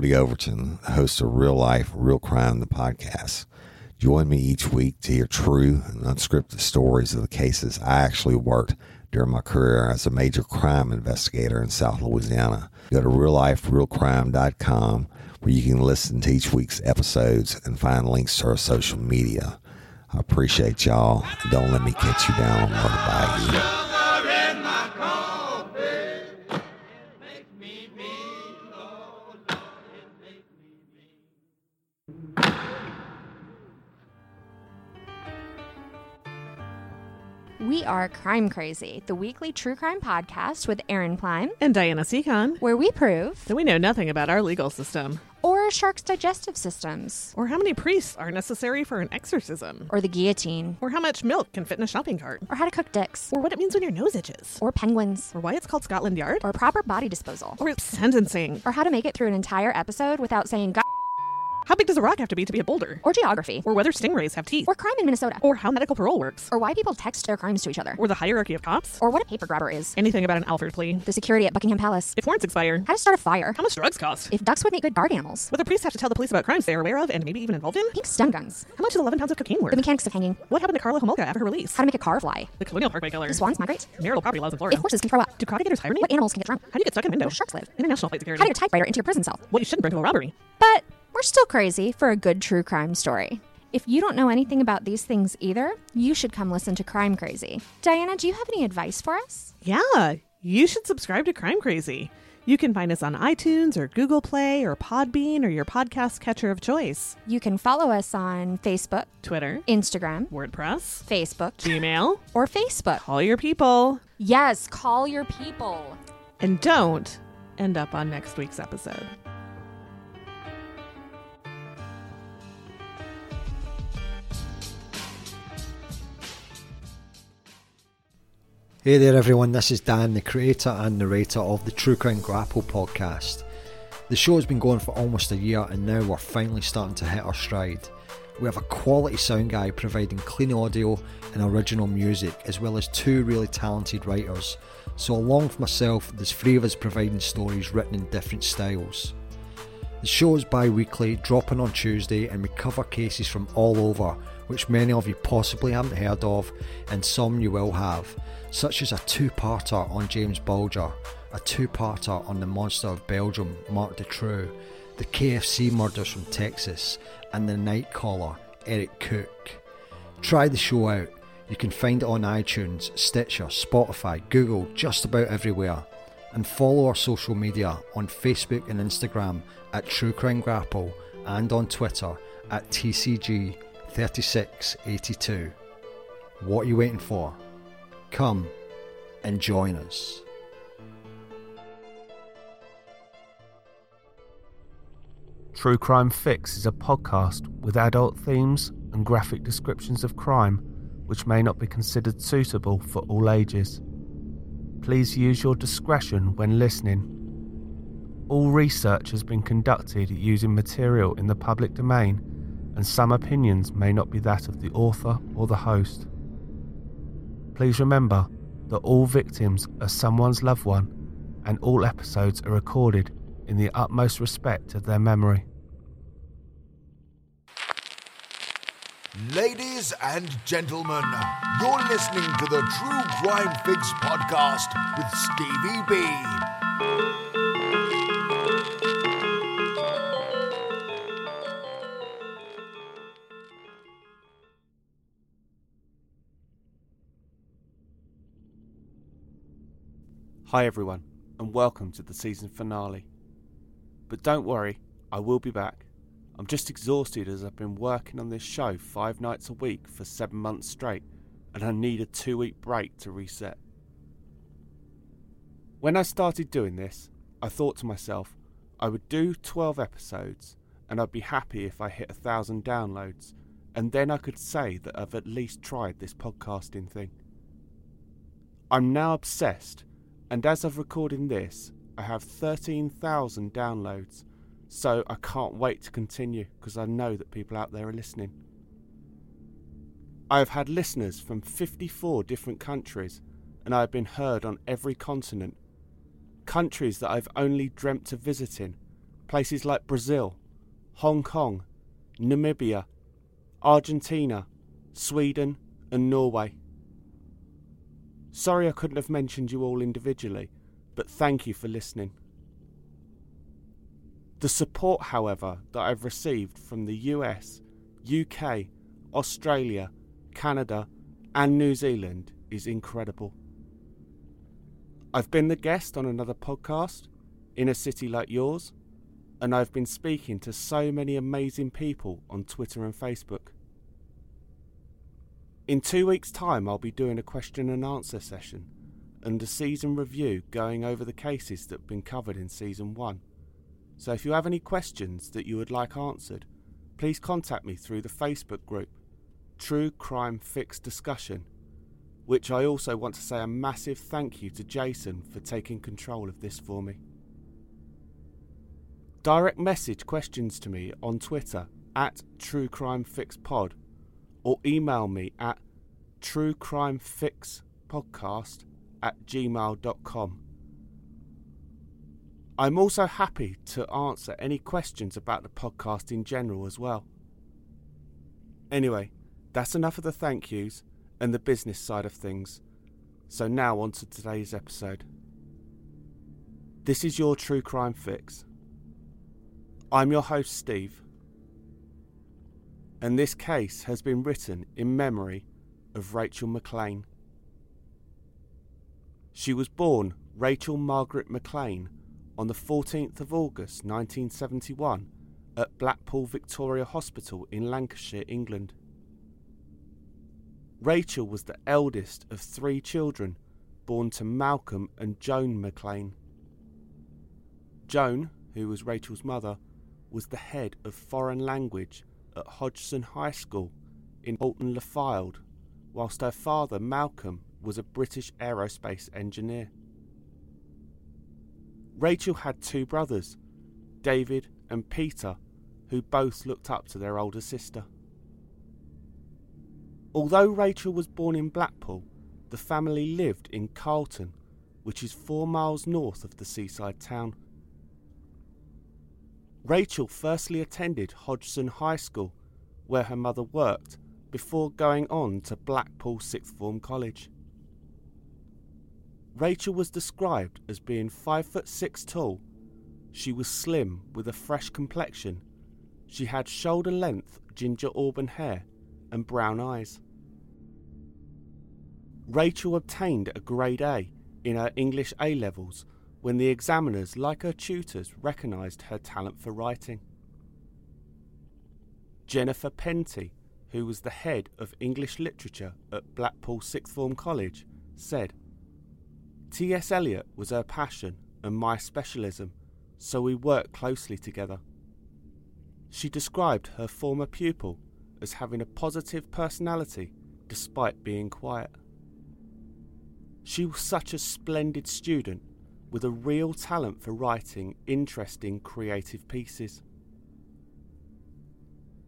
Woody Overton, host of Real Life, Real Crime, the podcast. Join me each week to hear true and unscripted stories of the cases I actually worked during my career as a major crime investigator in South Louisiana. Go to realliferealcrime.com where you can listen to each week's episodes and find links to our social media. I appreciate y'all. Don't let me catch you down on Murder Bayou. We are Crime Crazy, the weekly true crime podcast with Aaron Plein, And Diana Seacon. where we prove That we know nothing about our legal system, or sharks' digestive systems, or how many priests are necessary for an exorcism, or the guillotine, or how much milk can fit in a shopping cart, or how to cook dicks, or what it means when your nose itches, or penguins, or why it's called Scotland Yard, or proper body disposal, or sentencing. or how to make it through an entire episode without saying God How big does a rock have to be to be a boulder? or geography, Or whether stingrays have teeth, or crime in Minnesota, or how medical parole works, or why people text their crimes to each other, or the hierarchy of cops, or what a paper grabber is, anything about an Alford plea, the security at Buckingham Palace, if warrants expire, how to start a fire, how much drugs cost, if ducks would make good guard animals, whether priests have to tell the police about crimes they are aware of and maybe even involved in, pink stun guns, how much is 11 pounds of cocaine worth, the mechanics of hanging, what happened to Karla Homolka after her release, how to make a car fly, the Colonial Parkway killer, do swans migrate, marital property laws in Florida, if horses can throw up, do getters hibernate, what animals can get drunk, how do you get stuck in a window, where sharks live, international flight security, how to get a typewriter into your prison cell. what you shouldn't bring to a robbery. But we're still crazy for a good true crime story. If you don't know anything about these things either, you should come listen to Crime Crazy. Diana, do you have any advice for us? Yeah, you should subscribe to Crime Crazy. You can find us on iTunes or Google Play or Podbean or your podcast catcher of choice. You can follow us on Facebook, Twitter, Instagram, WordPress, Facebook, Gmail. or Facebook. Call your people. Yes, call your people. And don't end up on next week's episode. Hey there, everyone. This is Dan, the creator and narrator of the True Crime Grapple podcast. The show has been going for almost a year, and now we're finally starting to hit our stride. We have a quality sound guy providing clean audio and original music, as well as two really talented writers. So, along with myself, there's three of us providing stories written in different styles. The show is bi weekly, dropping on Tuesday, and we cover cases from all over, which many of you possibly haven't heard of, and some you will have, such as a two parter on James Bulger, a two parter on the monster of Belgium, Marc Dutroux, the KFC murders from Texas, and the night caller, Eric Cooke. Try the show out. You can find it on iTunes, Stitcher, Spotify, Google, just about everywhere. And follow our social media on Facebook and Instagram at True Crime Grapple and on Twitter at TCG3682. What are you waiting for? Come and join us. True Crime Fix is a podcast with adult themes and graphic descriptions of crime which may not be considered suitable for all ages. Please use your discretion when listening. All research has been conducted using material in the public domain, and some opinions may not be that of the author or the host. Please remember that all victims are someone's loved one, and all episodes are recorded in the utmost respect of their memory. Ladies and gentlemen, you're listening to the True Crime Fix podcast with Stevie B. Hi, everyone, and welcome to the season finale. But don't worry, I will be back. I'm just exhausted as I've been working on this show five nights a week for seven months straight, and I need a two week break to reset. When I started doing this, I thought to myself I would do 12 episodes and I'd be happy if I hit a thousand downloads, and then I could say that I've at least tried this podcasting thing. I'm now obsessed, and as of recording this, I have 13,000 downloads, so I can't wait to continue because I know that people out there are listening. I have had listeners from 54 different countries, and I have been heard on every continent. Countries that I've only dreamt of visiting, places like Brazil, Hong Kong, Namibia, Argentina, Sweden, and Norway. Sorry I couldn't have mentioned you all individually, but thank you for listening. The support, however, that I've received from the US, UK, Australia, Canada, and New Zealand is incredible. I've been the guest on another podcast in a city like yours, and I've been speaking to so many amazing people on Twitter and Facebook. In two weeks' time, I'll be doing a question and answer session and a season review going over the cases that have been covered in season one. So if you have any questions that you would like answered, please contact me through the Facebook group True Crime Fix Discussion, which I also want to say a massive thank you to Jason for taking control of this for me. Direct message questions to me on Twitter at True Crime Fix Pod or email me at truecrimefixpodcast at gmail.com. I'm also happy to answer any questions about the podcast in general as well. Anyway, that's enough of the thank yous and the business side of things. So now on to today's episode. This is your True Crime Fix. I'm your host, Steve, and this case has been written in memory of Rachel McLean. She was born Rachel Margaret McLean on the 14th of August 1971 at Blackpool Victoria Hospital in Lancashire, England. Rachel was the eldest of three children born to Malcolm and Joan McLean. Joan, who was Rachel's mother, was the head of foreign language at Hodgson High School in Poulton le Fylde, whilst her father, Malcolm, was a British aerospace engineer. Rachel had two brothers, David and Peter, who both looked up to their older sister. Although Rachel was born in Blackpool, the family lived in Carleton, which is four miles north of the seaside town. Rachel firstly attended Hodgson High School, where her mother worked, before going on to Blackpool Sixth Form College. Rachel was described as being five foot six tall. She was slim with a fresh complexion. She had shoulder length ginger auburn hair and brown eyes. Rachel obtained a grade A in her English A levels when the examiners, like her tutors, recognised her talent for writing. Jennifer Penty, who was the head of English literature at Blackpool Sixth Form College, said, T.S. Eliot was her passion and my specialism, so we worked closely together. She described her former pupil as having a positive personality despite being quiet. She was such a splendid student with a real talent for writing interesting creative pieces.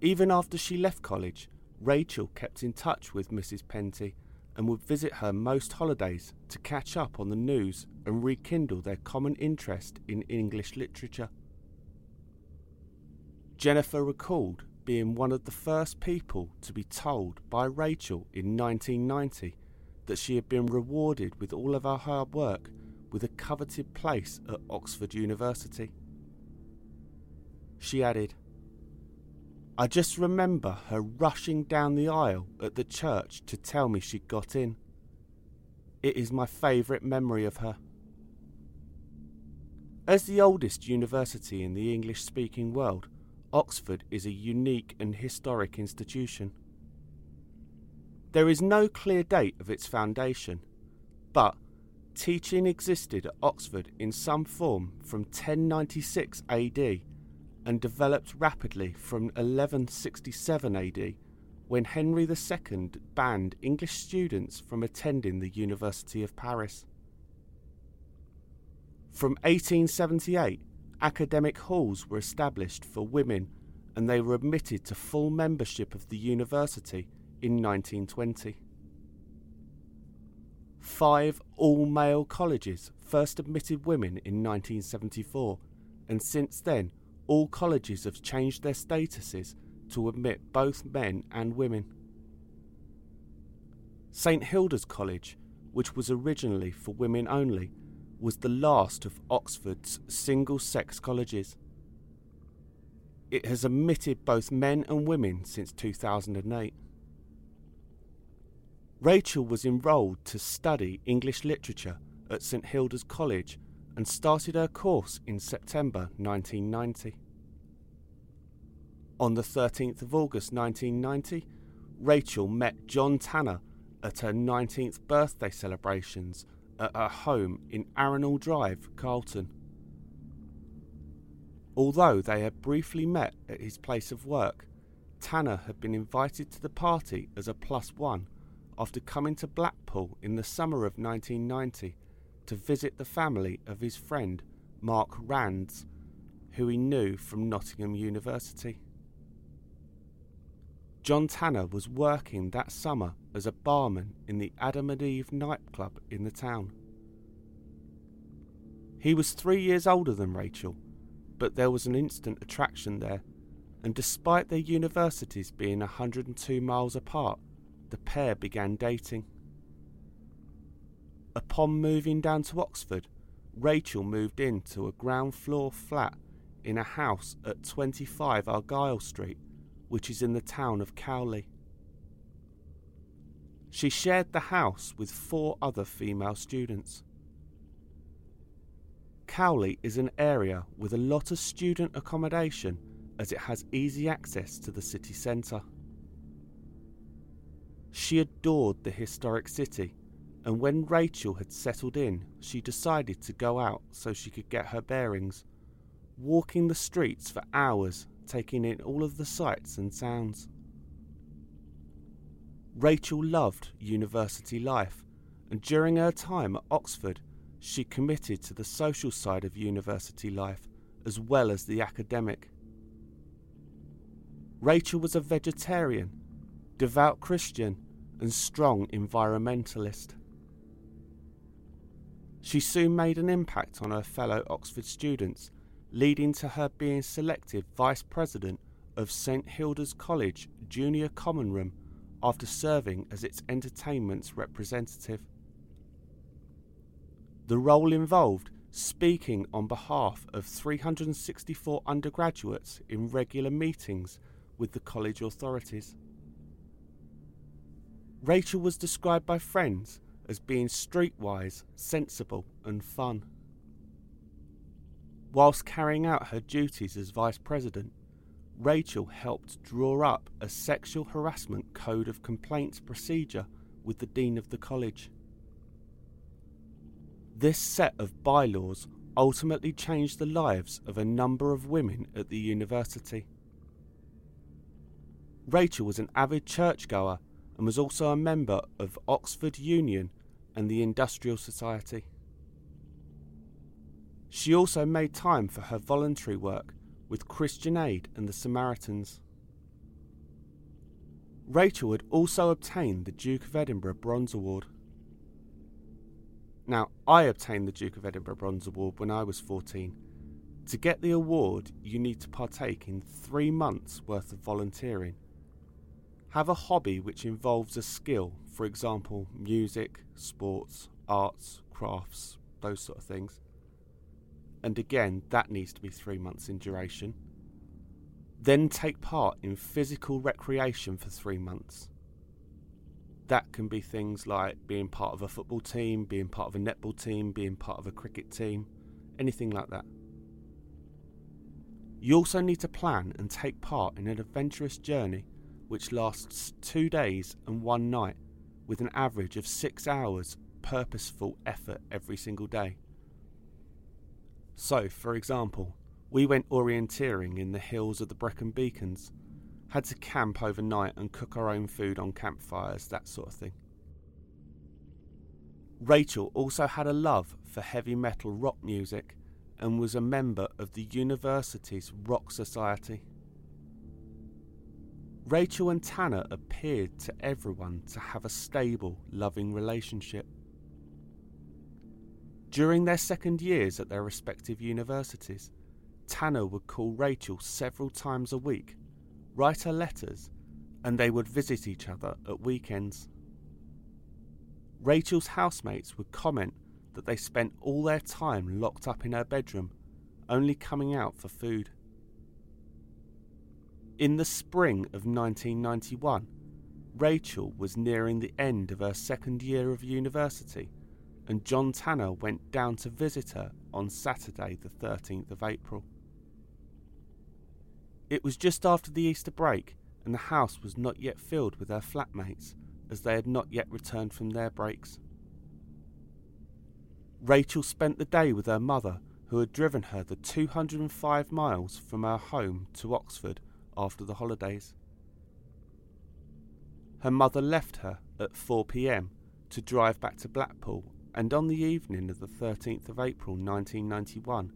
Even after she left college, Rachel kept in touch with Mrs. Penty and would visit her most holidays to catch up on the news and rekindle their common interest in English literature. Jennifer recalled being one of the first people to be told by Rachel in 1990 that she had been rewarded with all of her hard work with a coveted place at Oxford University. She added, I just remember her rushing down the aisle at the church to tell me she'd got in. It is my favourite memory of her. As the oldest university in the English speaking world, Oxford is a unique and historic institution. There is no clear date of its foundation, but teaching existed at Oxford in some form from 1096 AD and developed rapidly from 1167 AD when Henry II banned English students from attending the University of Paris. From 1878, academic halls were established for women and they were admitted to full membership of the university in 1920. Five all male colleges first admitted women in 1974, and since then, all colleges have changed their statuses to admit both men and women. St Hilda's College, which was originally for women only, was the last of Oxford's single sex colleges. It has admitted both men and women since 2008. Rachel was enrolled to study English literature at St Hilda's College and started her course in September 1990. On the 13th of August 1990, Rachel met John Tanner at her 19th birthday celebrations at her home in Arundel Drive, Carleton. Although they had briefly met at his place of work, Tanner had been invited to the party as a plus one after coming to Blackpool in the summer of 1990 to visit the family of his friend Mark Rands, who he knew from Nottingham University. John Tanner was working that summer as a barman in the Adam and Eve nightclub in the town. He was three years older than Rachel, but there was an instant attraction there, and despite their universities being 102 miles apart, the pair began dating. Upon moving down to Oxford, Rachel moved into a ground floor flat in a house at 25 Argyle Street, which is in the town of Cowley. She shared the house with four other female students. Cowley is an area with a lot of student accommodation as it has easy access to the city centre. She adored the historic city and when Rachel had settled in, she decided to go out so she could get her bearings, walking the streets for hours, taking in all of the sights and sounds. Rachel loved university life, and during her time at Oxford, she committed to the social side of university life as well as the academic. Rachel was a vegetarian, devout Christian, and strong environmentalist. She soon made an impact on her fellow Oxford students, leading to her being selected Vice President of St Hilda's College Junior Common Room after serving as its entertainment's representative. The role involved speaking on behalf of 364 undergraduates in regular meetings with the college authorities. Rachel was described by friends as being streetwise, sensible, and fun. Whilst carrying out her duties as Vice President, Rachel helped draw up a sexual harassment code of complaints procedure with the Dean of the college. This set of bylaws ultimately changed the lives of a number of women at the university. Rachel was an avid churchgoer and was also a member of Oxford Union and the Industrial Society. She also made time for her voluntary work with Christian Aid and the Samaritans. Rachel had also obtained the Duke of Edinburgh Bronze Award. Now, I obtained the Duke of Edinburgh Bronze Award when I was 14. To get the award, you need to partake in three months' worth of volunteering have a hobby which involves a skill, for example, music, sports, arts, crafts, those sort of things. And again, that needs to be three months in duration. Then take part in physical recreation for three months. That can be things like being part of a football team, being part of a netball team, being part of a cricket team, anything like that. You also need to plan and take part in an adventurous journey which lasts two days and one night with an average of six hours purposeful effort every single day. So, for example, we went orienteering in the hills of the Brecon Beacons, had to camp overnight and cook our own food on campfires, that sort of thing. Rachel also had a love for heavy metal rock music and was a member of the university's rock society. Rachel and Tanner appeared to everyone to have a stable, loving relationship. During their second years at their respective universities, Tanner would call Rachel several times a week, write her letters, and they would visit each other at weekends. Rachel's housemates would comment that they spent all their time locked up in her bedroom, only coming out for food. In the spring of 1991, Rachel was nearing the end of her second year of university, and John Tanner went down to visit her on Saturday, the 13th of April. It was just after the Easter break, and the house was not yet filled with her flatmates, as they had not yet returned from their breaks. Rachel spent the day with her mother, who had driven her the 205 miles from her home to Oxford after the holidays. Her mother left her at 4 pm to drive back to Blackpool, and on the evening of the 13th of April 1991,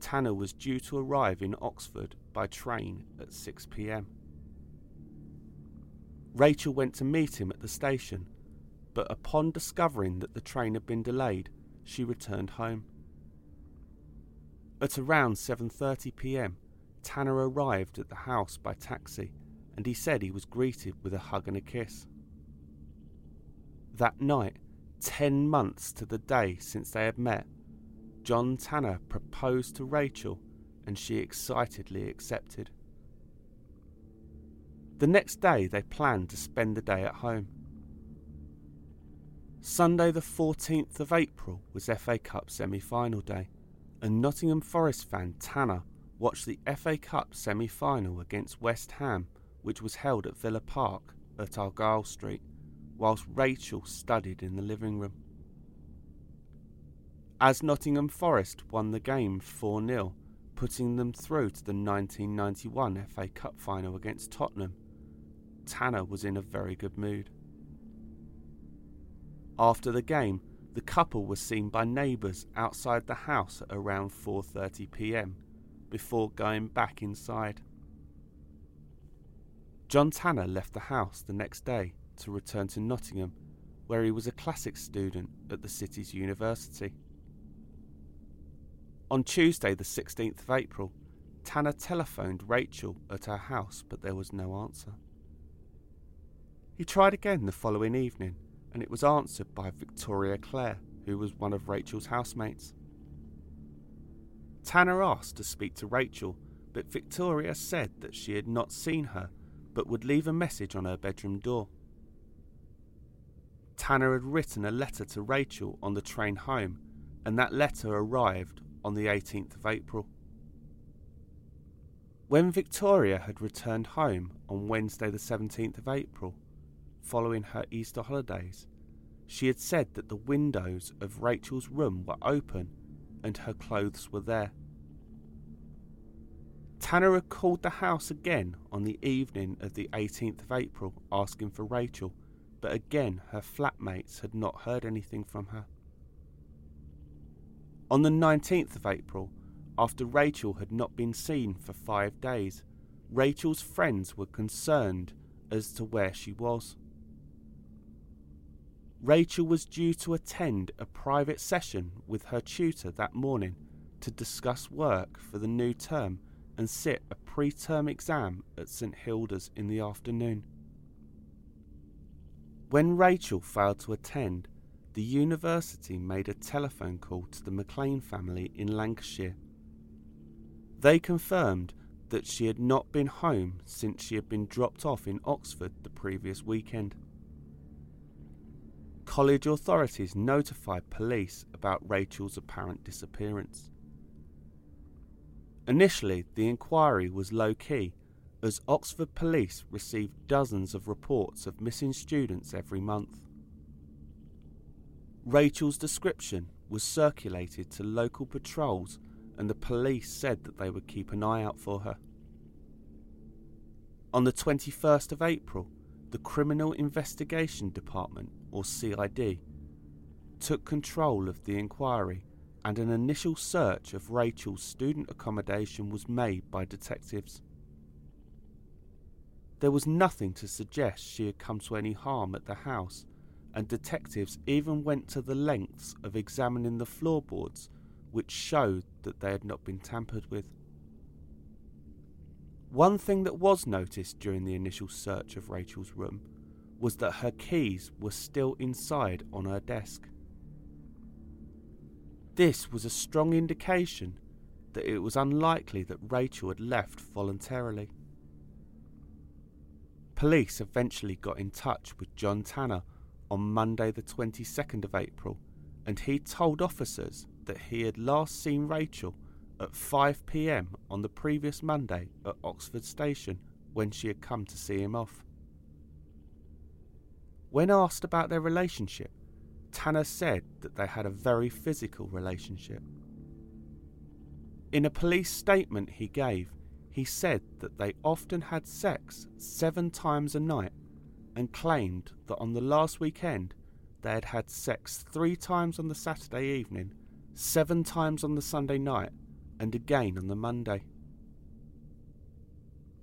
Tanner was due to arrive in Oxford by train at 6 pm. Rachel went to meet him at the station, but upon discovering that the train had been delayed, she returned home. At around 7:30 p.m., Tanner arrived at the house by taxi, and he said he was greeted with a hug and a kiss. That night, 10 months to the day since they had met, John Tanner proposed to Rachel and she excitedly accepted. The next day, they planned to spend the day at home. Sunday, the 14th of April, was FA Cup semi final day, and Nottingham Forest fan Tanner watched the FA Cup semi final against West Ham, which was held at Villa Park at Argyle Street, whilst Rachel studied in the living room. As Nottingham Forest won the game 4 0, putting them through to the 1991 FA Cup final against Tottenham, Tanner was in a very good mood. After the game, the couple was seen by neighbours outside the house at around 4:30 p.m. before going back inside. John Tanner left the house the next day to return to Nottingham, where he was a classics student at the city's university. On Tuesday, the 16th of April, Tanner telephoned Rachel at her house, but there was no answer. He tried again the following evening, and it was answered by Victoria Clare, who was one of Rachel's housemates. Tanner asked to speak to Rachel, but Victoria said that she had not seen her but would leave a message on her bedroom door. Tanner had written a letter to Rachel on the train home, and that letter arrived on the 18th of April. When Victoria had returned home on Wednesday, the 17th of April, following her Easter holidays, she had said that the windows of Rachel's room were open and her clothes were there. Tanner had called the house again on the evening of the 18th of April asking for Rachel, but again her flatmates had not heard anything from her. On the 19th of April, after Rachel had not been seen for five days, Rachel's friends were concerned as to where she was. Rachel was due to attend a private session with her tutor that morning to discuss work for the new term and sit a pre term exam at St Hilda's in the afternoon. When Rachel failed to attend, the university made a telephone call to the McLean family in Lancashire. They confirmed that she had not been home since she had been dropped off in Oxford the previous weekend college authorities notified police about Rachel's apparent disappearance. Initially, the inquiry was low key, as Oxford police received dozens of reports of missing students every month. Rachel's description was circulated to local patrols, and the police said that they would keep an eye out for her. On the 21st of April, the Criminal Investigation Department, or CID, took control of the inquiry and an initial search of Rachel's student accommodation was made by detectives. There was nothing to suggest she had come to any harm at the house, and detectives even went to the lengths of examining the floorboards, which showed that they had not been tampered with. One thing that was noticed during the initial search of Rachel's room was that her keys were still inside on her desk. This was a strong indication that it was unlikely that Rachel had left voluntarily. Police eventually got in touch with John Tanner on Monday, the 22nd of April, and he told officers that he had last seen Rachel at 5 pm on the previous Monday at Oxford Station when she had come to see him off. When asked about their relationship, Tanner said that they had a very physical relationship. In a police statement he gave, he said that they often had sex seven times a night and claimed that on the last weekend they had had sex three times on the Saturday evening, seven times on the Sunday night, and again on the Monday.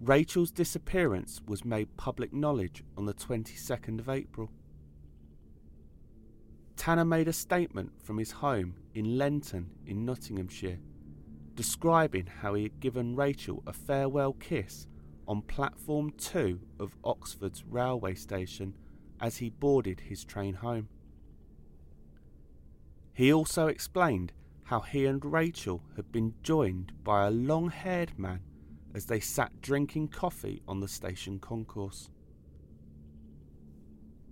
Rachel's disappearance was made public knowledge on the 22nd of April. Tanner made a statement from his home in Lenton in Nottinghamshire, describing how he had given Rachel a farewell kiss on platform 2 of Oxford's railway station as he boarded his train home. He also explained how he and Rachel had been joined by a long haired man as they sat drinking coffee on the station concourse.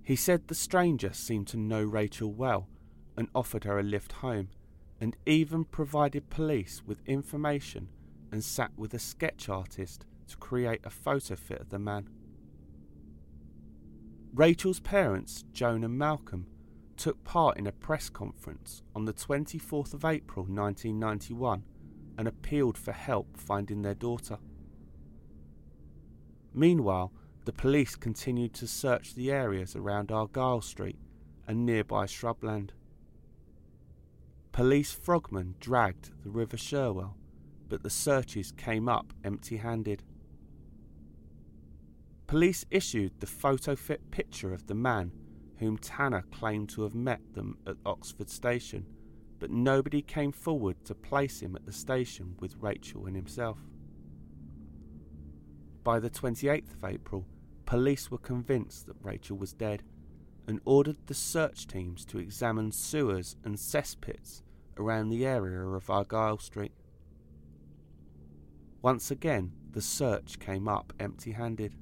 He said the stranger seemed to know Rachel well and offered her a lift home, and even provided police with information and sat with a sketch artist to create a photo fit of the man. Rachel's parents, Joan and Malcolm, took part in a press conference on the 24th of April 1991 and appealed for help finding their daughter. Meanwhile, the police continued to search the areas around Argyle Street and nearby shrubland. Police frogmen dragged the River Cherwell, but the searches came up empty handed. Police issued the photo fit picture of the man whom Tanner claimed to have met them at Oxford Station, but nobody came forward to place him at the station with Rachel and himself. By the 28th of April, police were convinced that Rachel was dead and ordered the search teams to examine sewers and cesspits around the area of Argyle Street. Once again, the search came up empty handed.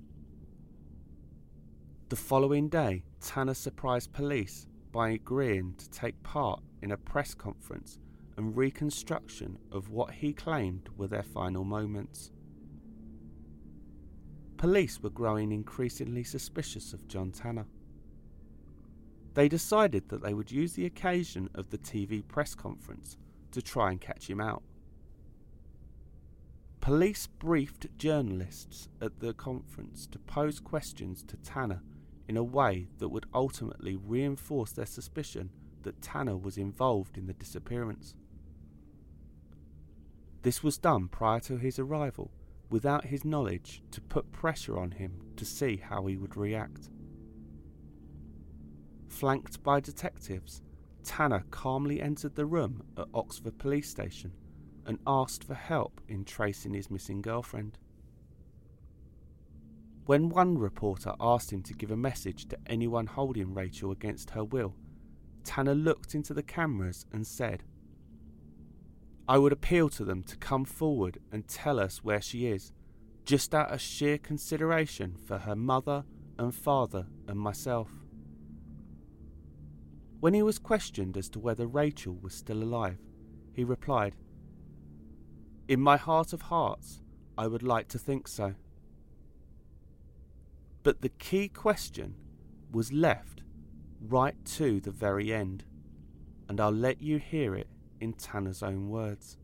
The following day, Tanner surprised police by agreeing to take part in a press conference and reconstruction of what he claimed were their final moments. Police were growing increasingly suspicious of John Tanner. They decided that they would use the occasion of the TV press conference to try and catch him out. Police briefed journalists at the conference to pose questions to Tanner in a way that would ultimately reinforce their suspicion that Tanner was involved in the disappearance. This was done prior to his arrival without his knowledge to put pressure on him to see how he would react. Flanked by detectives, Tanner calmly entered the room at Oxford Police Station and asked for help in tracing his missing girlfriend. When one reporter asked him to give a message to anyone holding Rachel against her will, Tanner looked into the cameras and said, I would appeal to them to come forward and tell us where she is, just out of sheer consideration for her mother and father and myself. When he was questioned as to whether Rachel was still alive, he replied, In my heart of hearts, I would like to think so. But the key question was left right to the very end, and I'll let you hear it in Tanner's own words.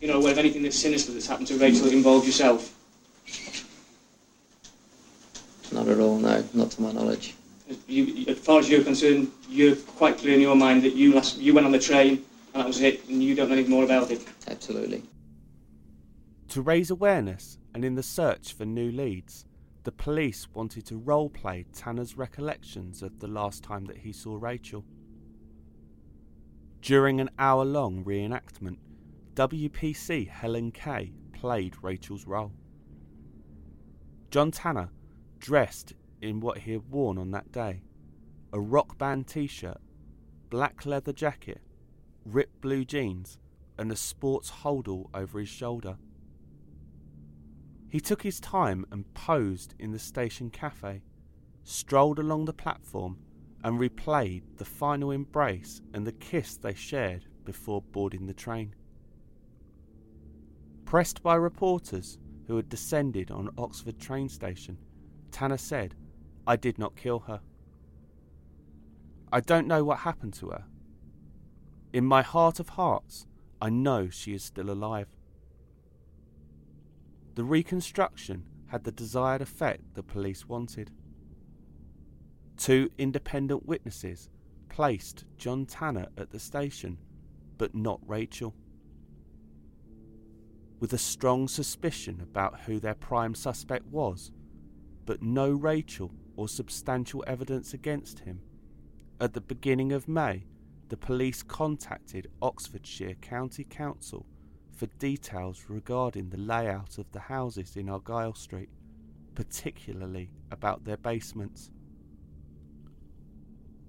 You know, whether anything that's sinister that's happened to Rachel involved yourself? Not at all, no, not to my knowledge. You, as far as you're concerned, you're quite clear in your mind that you last, you went on the train and that was it, and you don't know anything more about it. Absolutely. To raise awareness and in the search for new leads, the police wanted to role play Tanner's recollections of the last time that he saw Rachel. During an hour long reenactment, WPC Helen Kay played Rachel's role. John Tanner, dressed in what he had worn on that day a rock band t shirt, black leather jacket, ripped blue jeans, and a sports holdall over his shoulder. He took his time and posed in the station cafe, strolled along the platform, and replayed the final embrace and the kiss they shared before boarding the train. Pressed by reporters who had descended on Oxford train station, Tanner said, I did not kill her. I don't know what happened to her. In my heart of hearts, I know she is still alive. The reconstruction had the desired effect the police wanted. Two independent witnesses placed John Tanner at the station, but not Rachel. With a strong suspicion about who their prime suspect was, but no Rachel or substantial evidence against him, at the beginning of May, the police contacted Oxfordshire County Council for details regarding the layout of the houses in Argyle Street, particularly about their basements.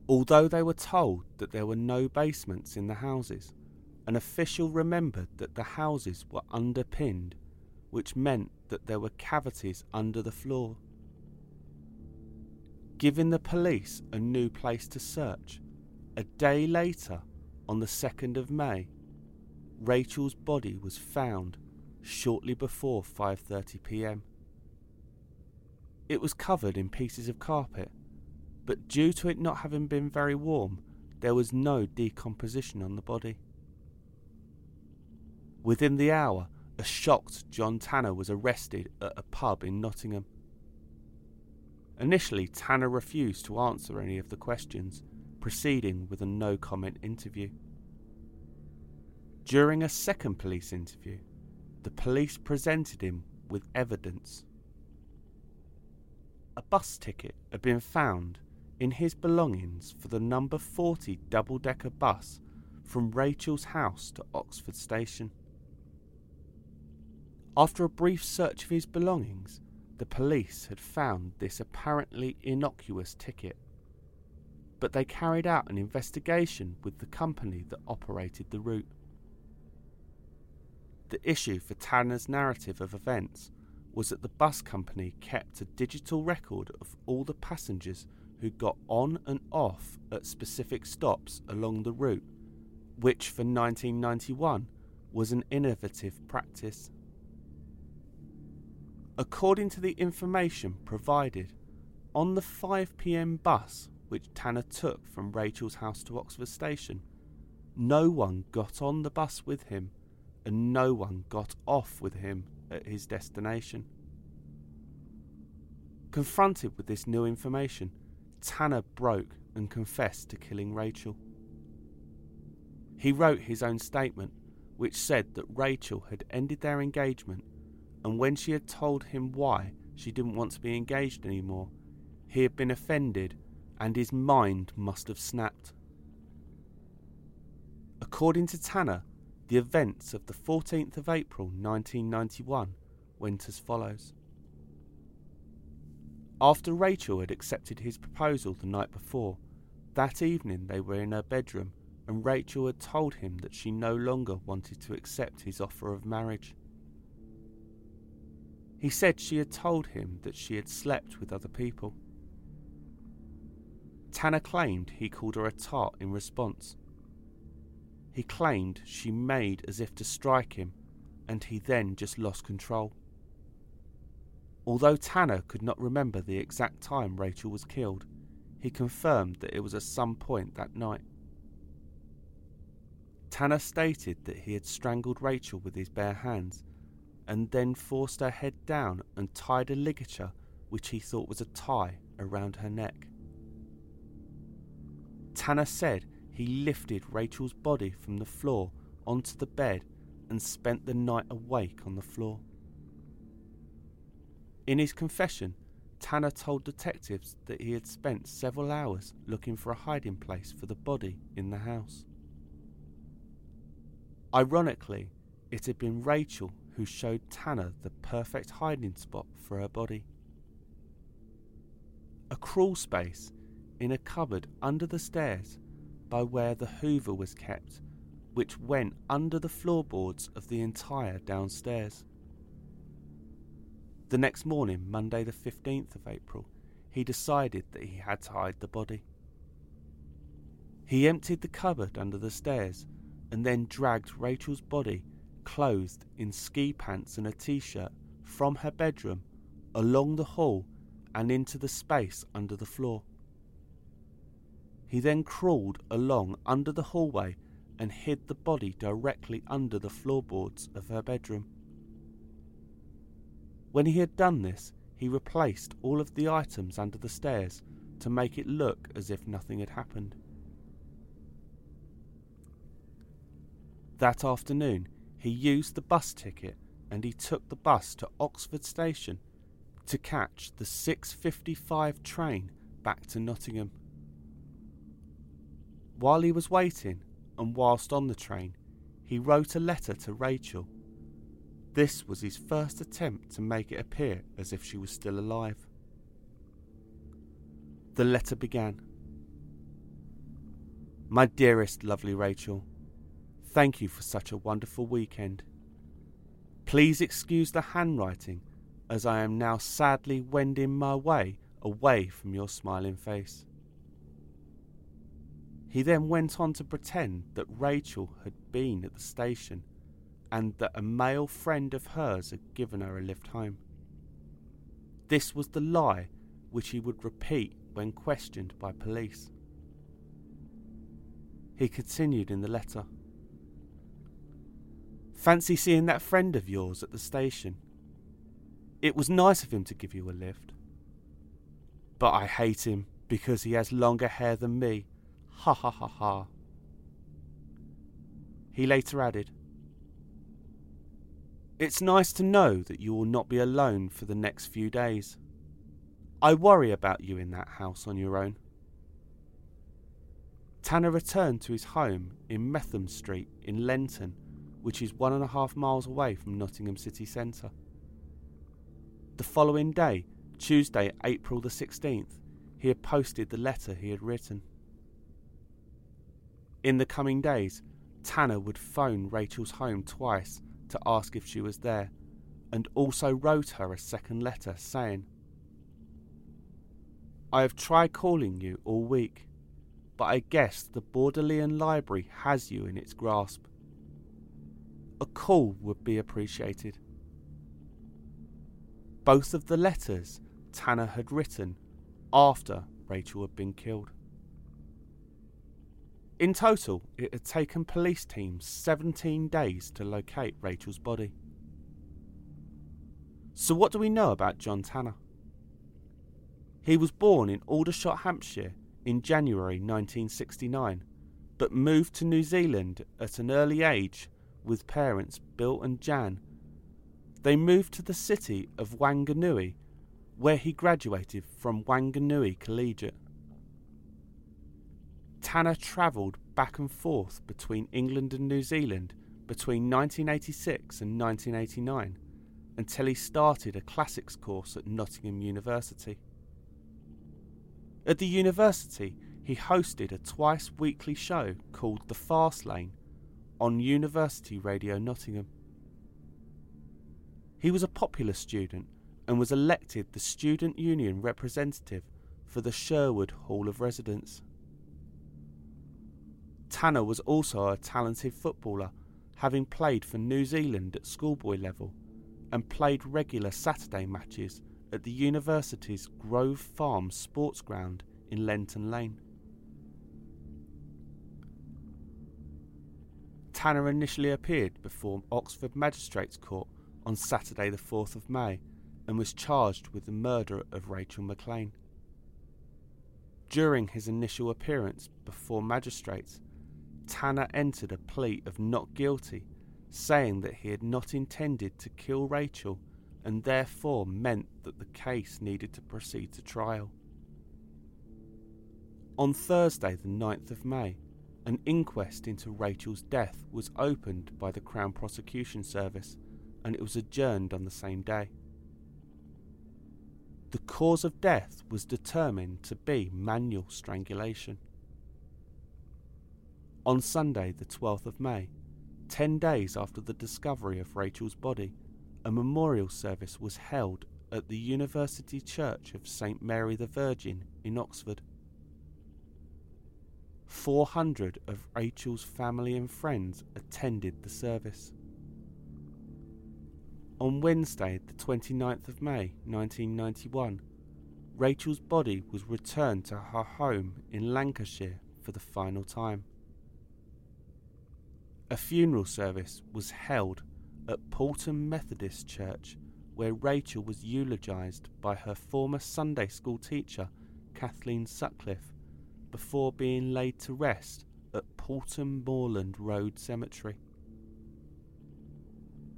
Although they were told that there were no basements in the houses, an official remembered that the houses were underpinned, which meant that there were cavities under the floor. Giving the police a new place to search, a day later, on the 2nd of May, Rachel's body was found shortly before 5:30 p.m. It was covered in pieces of carpet but due to it not having been very warm, there was no decomposition on the body. Within the hour, a shocked John Tanner was arrested at a pub in Nottingham. Initially, Tanner refused to answer any of the questions, proceeding with a no comment interview. During a second police interview, the police presented him with evidence. A bus ticket had been found in his belongings for the number 40 double decker bus from Rachel's house to Oxford Station. After a brief search of his belongings, the police had found this apparently innocuous ticket. But they carried out an investigation with the company that operated the route. The issue for Tanner's narrative of events was that the bus company kept a digital record of all the passengers who got on and off at specific stops along the route, which for 1991 was an innovative practice. According to the information provided, on the 5 pm bus which Tanner took from Rachel's house to Oxford Station, no one got on the bus with him and no one got off with him at his destination. Confronted with this new information, Tanner broke and confessed to killing Rachel. He wrote his own statement, which said that Rachel had ended their engagement, and when she had told him why she didn't want to be engaged anymore, he had been offended and his mind must have snapped. According to Tanner, the events of the 14th of April 1991 went as follows. After Rachel had accepted his proposal the night before, that evening they were in her bedroom and Rachel had told him that she no longer wanted to accept his offer of marriage. He said she had told him that she had slept with other people. Tanner claimed he called her a tart in response. He claimed she made as if to strike him, and he then just lost control. Although Tanner could not remember the exact time Rachel was killed, he confirmed that it was at some point that night. Tanner stated that he had strangled Rachel with his bare hands and then forced her head down and tied a ligature, which he thought was a tie, around her neck. Tanner said he lifted Rachel's body from the floor onto the bed and spent the night awake on the floor. In his confession, Tanner told detectives that he had spent several hours looking for a hiding place for the body in the house. Ironically, it had been Rachel who showed Tanner the perfect hiding spot for her body. A crawl space in a cupboard under the stairs by where the Hoover was kept, which went under the floorboards of the entire downstairs. The next morning, Monday, the 15th of April, he decided that he had to hide the body. He emptied the cupboard under the stairs and then dragged Rachel's body, clothed in ski pants and a t shirt, from her bedroom along the hall and into the space under the floor. He then crawled along under the hallway and hid the body directly under the floorboards of her bedroom. When he had done this, he replaced all of the items under the stairs to make it look as if nothing had happened. That afternoon, he used the bus ticket and he took the bus to Oxford Station to catch the 6:55 train back to Nottingham. While he was waiting and whilst on the train, he wrote a letter to Rachel. This was his first attempt to make it appear as if she was still alive. The letter began My dearest, lovely Rachel, Thank you for such a wonderful weekend. Please excuse the handwriting, as I am now sadly wending my way away from your smiling face. He then went on to pretend that Rachel had been at the station and that a male friend of hers had given her a lift home. This was the lie which he would repeat when questioned by police. He continued in the letter. Fancy seeing that friend of yours at the station. It was nice of him to give you a lift. But I hate him because he has longer hair than me. Ha ha ha ha. He later added, It's nice to know that you will not be alone for the next few days. I worry about you in that house on your own. Tanner returned to his home in Metham Street in Lenton which is one and a half miles away from Nottingham city centre. The following day, Tuesday, April the 16th, he had posted the letter he had written. In the coming days, Tanner would phone Rachel's home twice to ask if she was there, and also wrote her a second letter saying, I have tried calling you all week, but I guess the Bodleian Library has you in its grasp a call would be appreciated. Both of the letters Tanner had written after Rachel had been killed. In total, it had taken police teams 17 days to locate Rachel's body. So, what do we know about John Tanner? He was born in Aldershot, Hampshire in January 1969, but moved to New Zealand at an early age with parents Bill and Jan. They moved to the city of Wanganui, where he graduated from Wanganui Collegiate. Tanner travelled back and forth between England and New Zealand between 1986 and 1989 until he started a classics course at Nottingham University. At the university, he hosted a twice weekly show called The Fast Lane on University Radio Nottingham. He was a popular student and was elected the Student Union representative for the Sherwood Hall of Residence. Tanner was also a talented footballer, having played for New Zealand at schoolboy level and played regular Saturday matches at the university's Grove Farm Sports Ground in Lenton Lane. Tanner initially appeared before Oxford Magistrates Court on Saturday, the 4th of May, and was charged with the murder of Rachel McLean. During his initial appearance before magistrates, Tanner entered a plea of not guilty, saying that he had not intended to kill Rachel and therefore meant that the case needed to proceed to trial. On Thursday, the 9th of May, an inquest into Rachel's death was opened by the Crown Prosecution Service, and it was adjourned on the same day. The cause of death was determined to be manual strangulation. On Sunday, the 12th of May, ten days after the discovery of Rachel's body, a memorial service was held at the University Church of St Mary the Virgin in Oxford. 400 of Rachel's family and friends attended the service. On Wednesday, the 29th of May 1991, Rachel's body was returned to her home in Lancashire for the final time. A funeral service was held at Poulton Methodist Church, where Rachel was eulogised by her former Sunday school teacher, Kathleen Sutcliffe, before being laid to rest at Poulton Moorland Road Cemetery.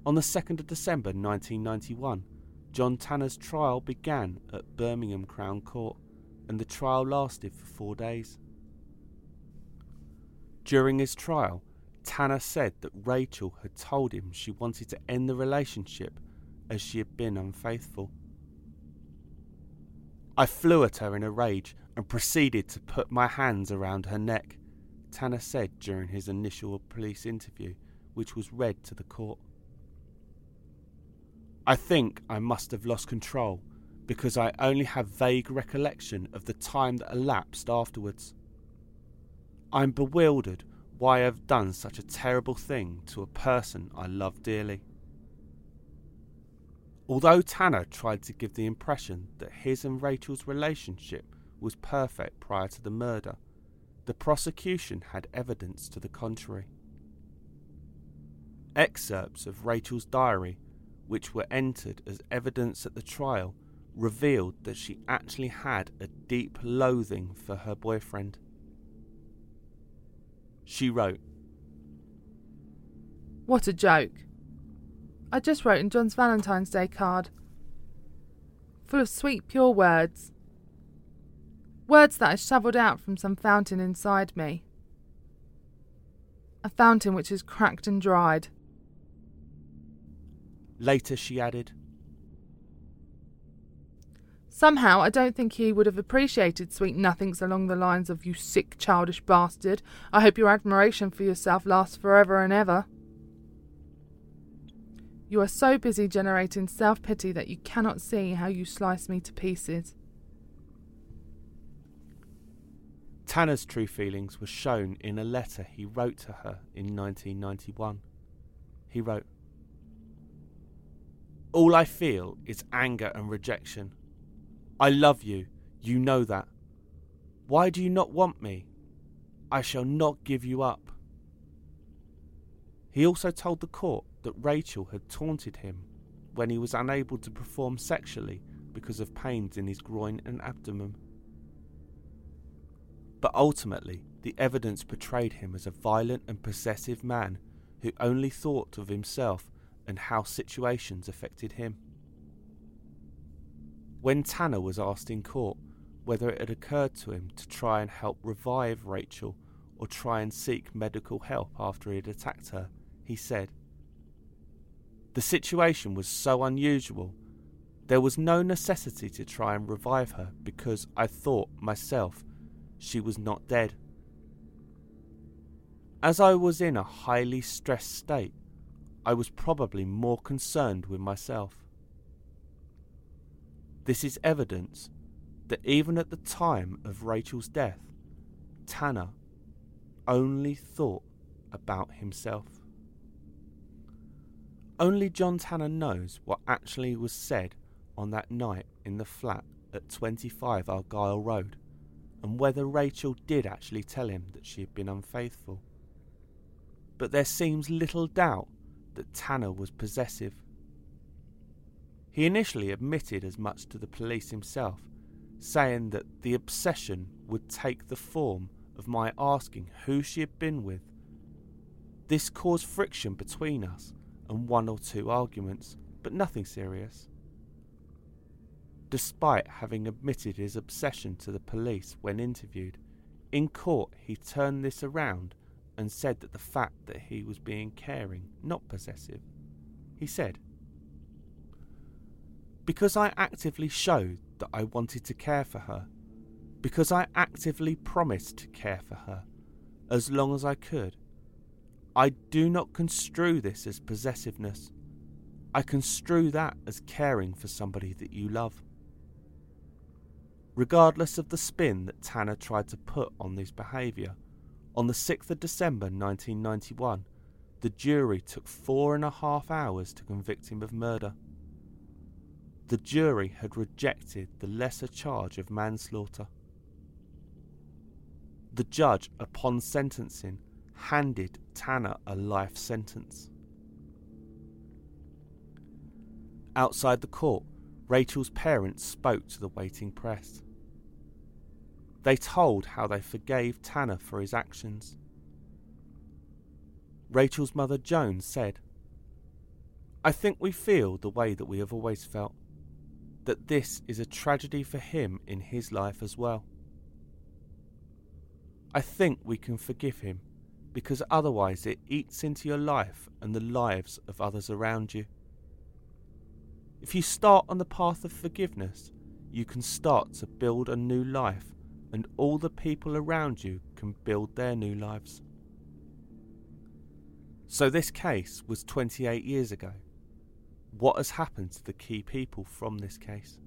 On the 2nd of December 1991, John Tanner's trial began at Birmingham Crown Court, and the trial lasted for four days. During his trial, Tanner said that Rachel had told him she wanted to end the relationship as she had been unfaithful. I flew at her in a rage and proceeded to put my hands around her neck, Tanner said during his initial police interview, which was read to the court. I think I must have lost control because I only have vague recollection of the time that elapsed afterwards. I'm bewildered why I have done such a terrible thing to a person I love dearly. Although Tanner tried to give the impression that his and Rachel's relationship was perfect prior to the murder, the prosecution had evidence to the contrary. Excerpts of Rachel's diary, which were entered as evidence at the trial, revealed that she actually had a deep loathing for her boyfriend. She wrote, What a joke. I just wrote in John's Valentine's Day card. Full of sweet, pure words. Words that I shovelled out from some fountain inside me. A fountain which is cracked and dried. Later, she added, Somehow, I don't think he would have appreciated sweet nothings along the lines of, You sick, childish bastard. I hope your admiration for yourself lasts forever and ever. You are so busy generating self pity that you cannot see how you slice me to pieces. Tanner's true feelings were shown in a letter he wrote to her in 1991. He wrote, All I feel is anger and rejection. I love you, you know that. Why do you not want me? I shall not give you up. He also told the court that Rachel had taunted him when he was unable to perform sexually because of pains in his groin and abdomen. But ultimately, the evidence portrayed him as a violent and possessive man who only thought of himself and how situations affected him. When Tanner was asked in court whether it had occurred to him to try and help revive Rachel or try and seek medical help after he had attacked her, he said, The situation was so unusual. There was no necessity to try and revive her because I thought myself she was not dead. As I was in a highly stressed state, I was probably more concerned with myself. This is evidence that even at the time of Rachel's death, Tanner only thought about himself. Only John Tanner knows what actually was said on that night in the flat at 25 Argyle Road and whether Rachel did actually tell him that she had been unfaithful. But there seems little doubt that Tanner was possessive. He initially admitted as much to the police himself, saying that the obsession would take the form of my asking who she had been with. This caused friction between us and one or two arguments, but nothing serious. Despite having admitted his obsession to the police when interviewed, in court he turned this around and said that the fact that he was being caring, not possessive. He said, Because I actively showed that I wanted to care for her. Because I actively promised to care for her as long as I could. I do not construe this as possessiveness. I construe that as caring for somebody that you love. Regardless of the spin that Tanner tried to put on this behaviour, on the 6th of December 1991, the jury took four and a half hours to convict him of murder. The jury had rejected the lesser charge of manslaughter. The judge, upon sentencing, handed Tanner a life sentence. Outside the court, Rachel's parents spoke to the waiting press. They told how they forgave Tanner for his actions. Rachel's mother Joan said, I think we feel the way that we have always felt, that this is a tragedy for him in his life as well. I think we can forgive him because otherwise it eats into your life and the lives of others around you. If you start on the path of forgiveness, you can start to build a new life, and all the people around you can build their new lives. So, this case was 28 years ago. What has happened to the key people from this case?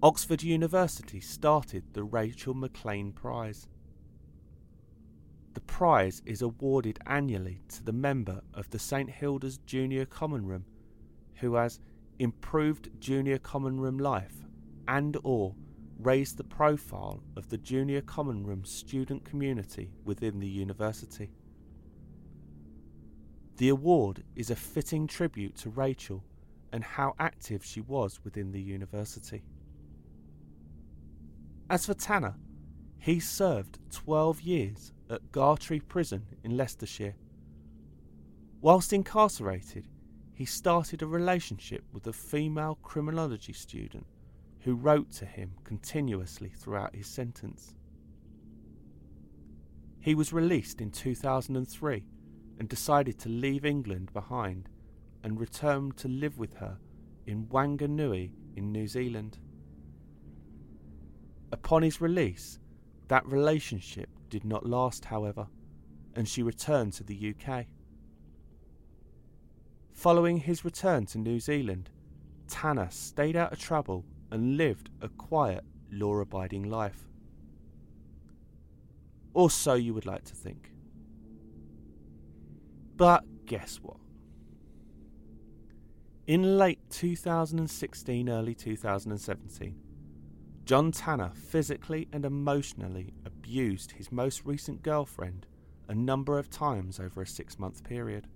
Oxford University started the Rachel McLean Prize. The prize is awarded annually to the member of the St Hilda's Junior Common Room who has improved junior common room life and or raised the profile of the junior common room student community within the university. The award is a fitting tribute to Rachel and how active she was within the university. As for Tanner, he served 12 years at Gartree Prison in Leicestershire. Whilst incarcerated, he started a relationship with a female criminology student who wrote to him continuously throughout his sentence. He was released in 2003 and decided to leave England behind and return to live with her in Wanganui in New Zealand. Upon his release, that relationship did not last, however, and she returned to the UK. Following his return to New Zealand, Tanner stayed out of trouble and lived a quiet, law abiding life. Or so you would like to think. But guess what? In late 2016, early 2017, John Tanner physically and emotionally abused his most recent girlfriend a number of times over a six month period.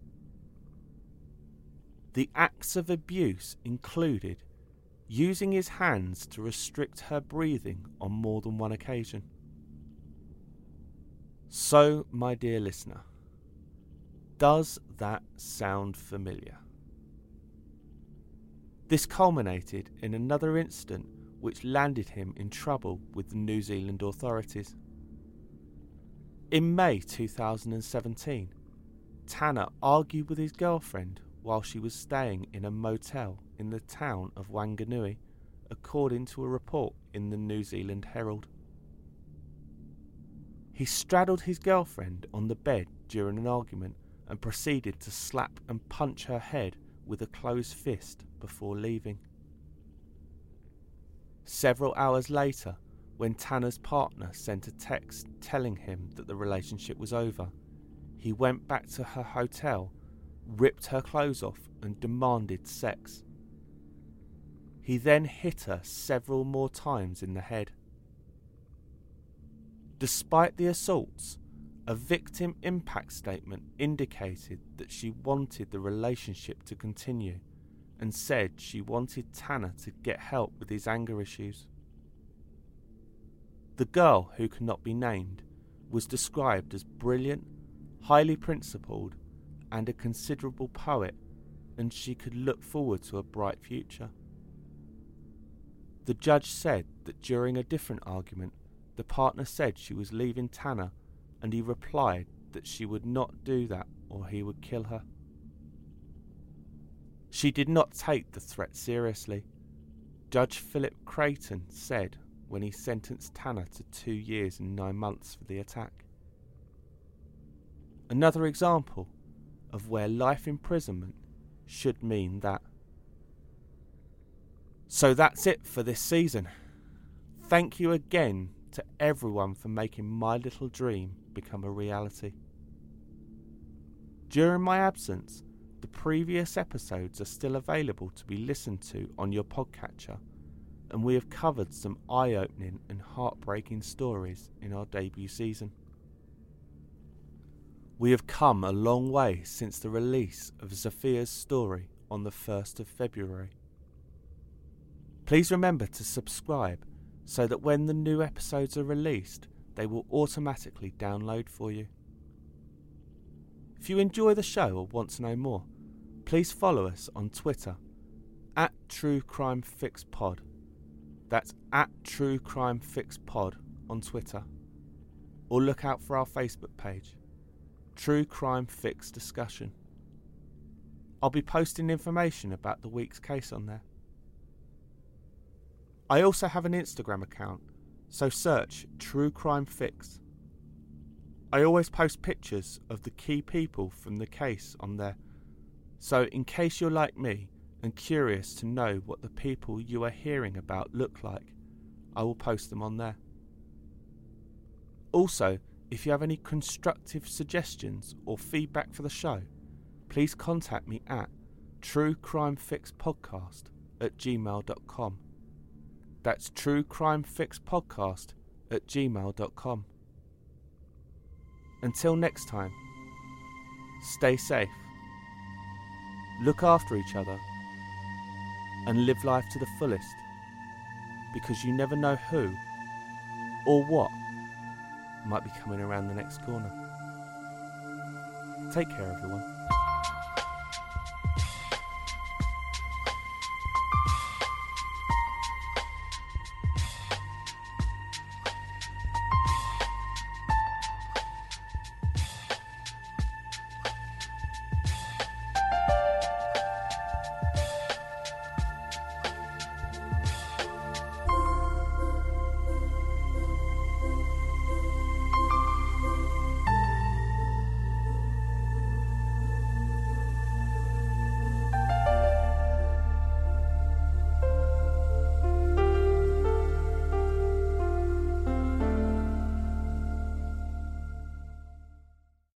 The acts of abuse included using his hands to restrict her breathing on more than one occasion. So, my dear listener, does that sound familiar? This culminated in another incident which landed him in trouble with the New Zealand authorities. In May 2017, Tanner argued with his girlfriend while she was staying in a motel in the town of Wanganui, according to a report in the New Zealand Herald. He straddled his girlfriend on the bed during an argument and proceeded to slap and punch her head with a closed fist before leaving. Several hours later, when Tanner's partner sent a text telling him that the relationship was over, he went back to her hotel ripped her clothes off, and demanded sex. He then hit her several more times in the head. Despite the assaults, a victim impact statement indicated that she wanted the relationship to continue and said she wanted Tanner to get help with his anger issues. The girl, who cannot be named, was described as brilliant, highly principled, and a considerable poet, and she could look forward to a bright future. The judge said that during a different argument, the partner said she was leaving Tanner, and he replied that she would not do that or he would kill her. She did not take the threat seriously. Judge Philip Crayton said when he sentenced Tanner to two years and nine months for the attack. Another example of where life imprisonment should mean that. So that's it for this season. Thank you again to everyone for making my little dream become a reality. During my absence, the previous episodes are still available to be listened to on your podcatcher, and we have covered some eye opening and heartbreaking stories in our debut season. We have come a long way since the release of Zophia's story on the 1st of February. Please remember to subscribe so that when the new episodes are released, they will automatically download for you. If you enjoy the show or want to know more, please follow us on Twitter at True Crime Fix Pod. That's at True Crime Fix Pod on Twitter. Or look out for our Facebook page, True Crime Fix Discussion. I'll be posting information about the week's case on there. I also have an Instagram account, so search True Crime Fix. I always post pictures of the key people from the case on there, so in case you're like me and curious to know what the people you are hearing about look like, I will post them on there. Also, if you have any constructive suggestions or feedback for the show, please contact me at truecrimefixpodcast at gmail.com. That's True Crime Fix Podcast at gmail.com. Until next time, stay safe, look after each other, and live life to the fullest because you never know who or what might be coming around the next corner. Take care, everyone.